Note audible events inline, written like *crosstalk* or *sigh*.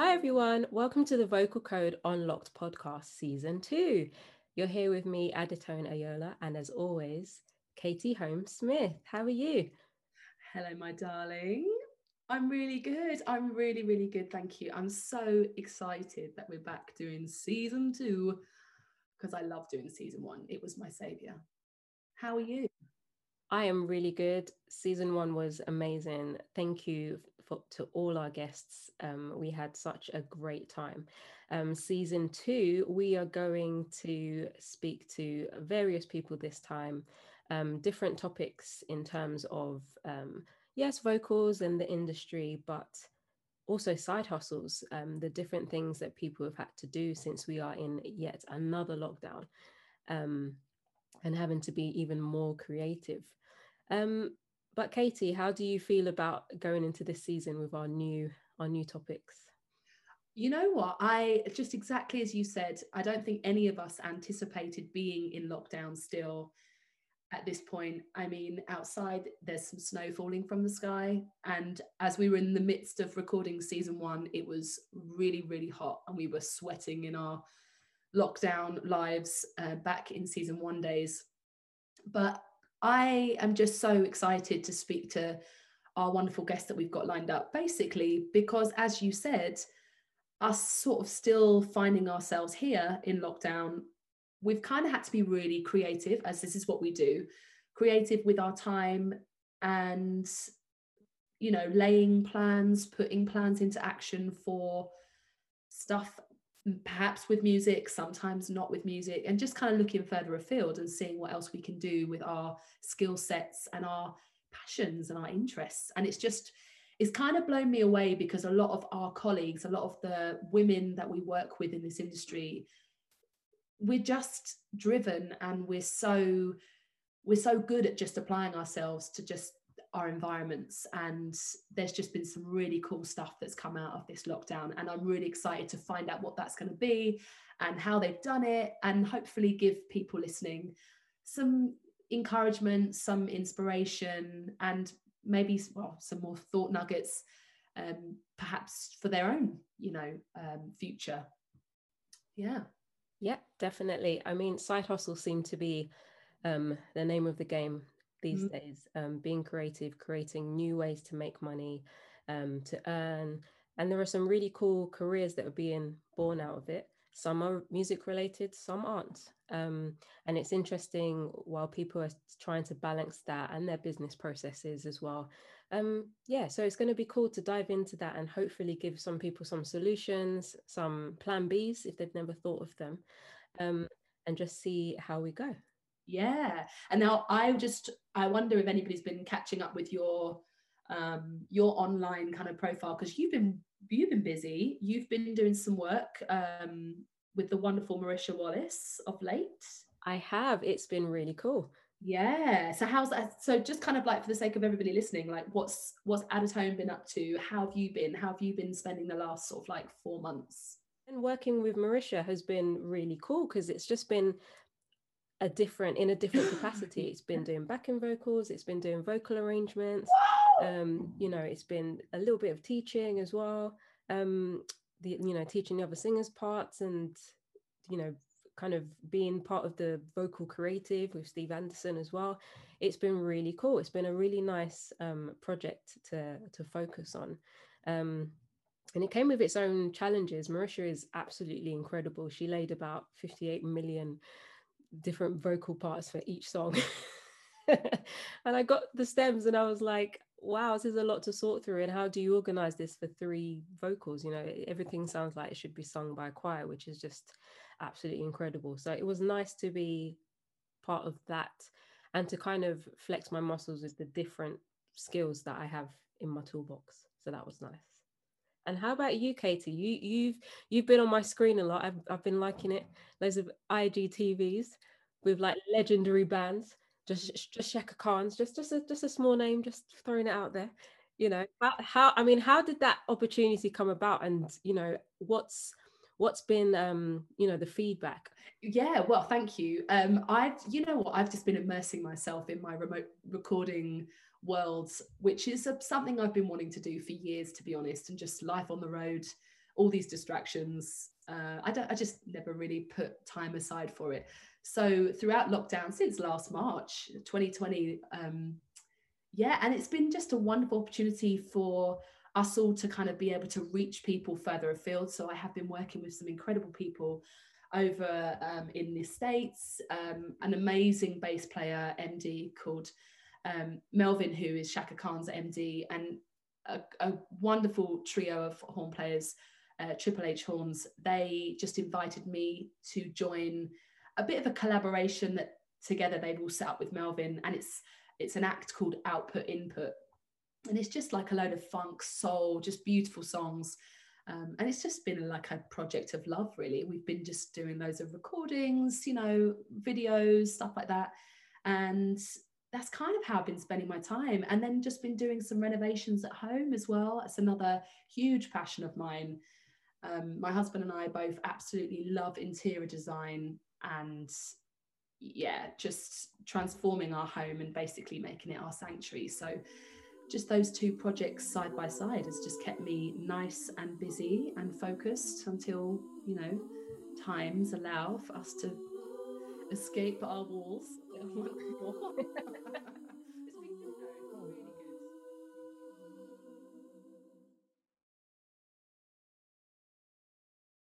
Hi, everyone. Welcome to the Vocal Code Unlocked podcast, season two. You're here with me, Adetoun Ayola, and as always, Katie Holmes Smith. How are you? Hello, my darling. I'm really good. I'm really, really good. Thank you. I'm so excited that we're back doing season two because I love doing season one. It was my savior. How are you? I am really good. Season one was amazing. Thank you for, to all our guests. Um, we had such a great time. Um, season two, we are going to speak to various people this time, um, different topics in terms of, um, yes, vocals and the industry, but also side hustles, um, the different things that people have had to do since we are in yet another lockdown. Um, and having to be even more creative. Um, but Katie, how do you feel about going into this season with our new our new topics? You know what? I just exactly as you said, I don't think any of us anticipated being in lockdown still at this point. I mean, outside there's some snow falling from the sky. And as we were in the midst of recording season one, it was really, really hot and we were sweating in our lockdown lives uh, back in season one days. But I am just so excited to speak to our wonderful guest that we've got lined up, basically, because as you said, us sort of still finding ourselves here in lockdown, we've kind of had to be really creative, as this is what we do creative with our time and, you know, laying plans, putting plans into action for stuff perhaps with music, sometimes not with music, and just kind of looking further afield and seeing what else we can do with our skill sets and our passions and our interests. And it's just, it's kind of blown me away because a lot of our colleagues, a lot of the women that we work with in this industry, we're just driven and we're so we're so good at just applying ourselves to just our environments and there's just been some really cool stuff that's come out of this lockdown and i'm really excited to find out what that's going to be and how they've done it and hopefully give people listening some encouragement some inspiration and maybe well some more thought nuggets um, perhaps for their own you know um, future. Yeah. Yeah definitely. I mean side hustle seem to be um, the name of the game these mm-hmm. days um, being creative creating new ways to make money um, to earn and there are some really cool careers that are being born out of it. Some are music related some aren't um, and it's interesting while people are trying to balance that and their business processes as well. Um, yeah so it's going to be cool to dive into that and hopefully give some people some solutions some plan b's if they've never thought of them um, and just see how we go yeah. And now i just i wonder if anybody's been catching up with your um your online kind of profile because you've been you've been busy. You've been doing some work um with the wonderful marisha wallace of late. I have. It's been really cool. Yeah. So how's that? So just kind of like for the sake of everybody listening like what's what's Adetoun been up to? How have you been? How have you been spending the last sort of like four months? And working with marisha has been really cool because it's just been a different in a different *laughs* capacity. It's been doing backing vocals it's been doing vocal arrangements um you know it's been a little bit of teaching as well um the you know teaching the other singers parts and you know kind of being part of the vocal creative with steve anderson as well. It's been really cool. It's been a really nice um project to to focus on. Um and it came with its own challenges. Marisha is absolutely incredible. She laid about 58 million different vocal parts for each song. *laughs* and I got the stems and I was like, wow, this is a lot to sort through. And how do you organize this for three vocals? You know, everything sounds like it should be sung by a choir, which is just absolutely incredible. So it was nice to be part of that and to kind of flex my muscles with the different skills that I have in my toolbox. So that was nice. And how about you, Katie? You you've you've been on my screen a lot. I've I've been liking it. Loads of IGTVs with like legendary bands. Just just Chaka Khan's, just just a just a small name, just throwing it out there. You know, how, how I mean, how did that opportunity come about? And you know, what's what's been um you know the feedback yeah well thank you um i've you know what i've just been immersing myself in my remote recording worlds, which is something I've been wanting to do for years, to be honest, and just life on the road all these distractions. Uh, I don't. I just never really put time aside for it. So throughout lockdown, since last March, 2020, um, yeah, and it's been just a wonderful opportunity for us all to kind of be able to reach people further afield. So I have been working with some incredible people over um, in the States, um, an amazing bass player, MD, called um, Melvin, who is Chaka Khan's MD, and a, a wonderful trio of horn players, uh, Triple H Horns. They just invited me to join a bit of a collaboration that together they've all set up with Melvin, and it's it's an act called Output Input, and it's just like a load of funk, soul, just beautiful songs. Um, and it's just been like a project of love, really. We've been just doing loads of recordings, you know, videos, stuff like that. And that's kind of how I've been spending my time. And then just been doing some renovations at home as well. It's another huge passion of mine. Um, my husband and I both absolutely love interior design and yeah, just transforming our home and basically making it our sanctuary. So just those two projects side by side has just kept me nice and busy and focused until, you know, times allow for us to escape our walls. *laughs* *laughs*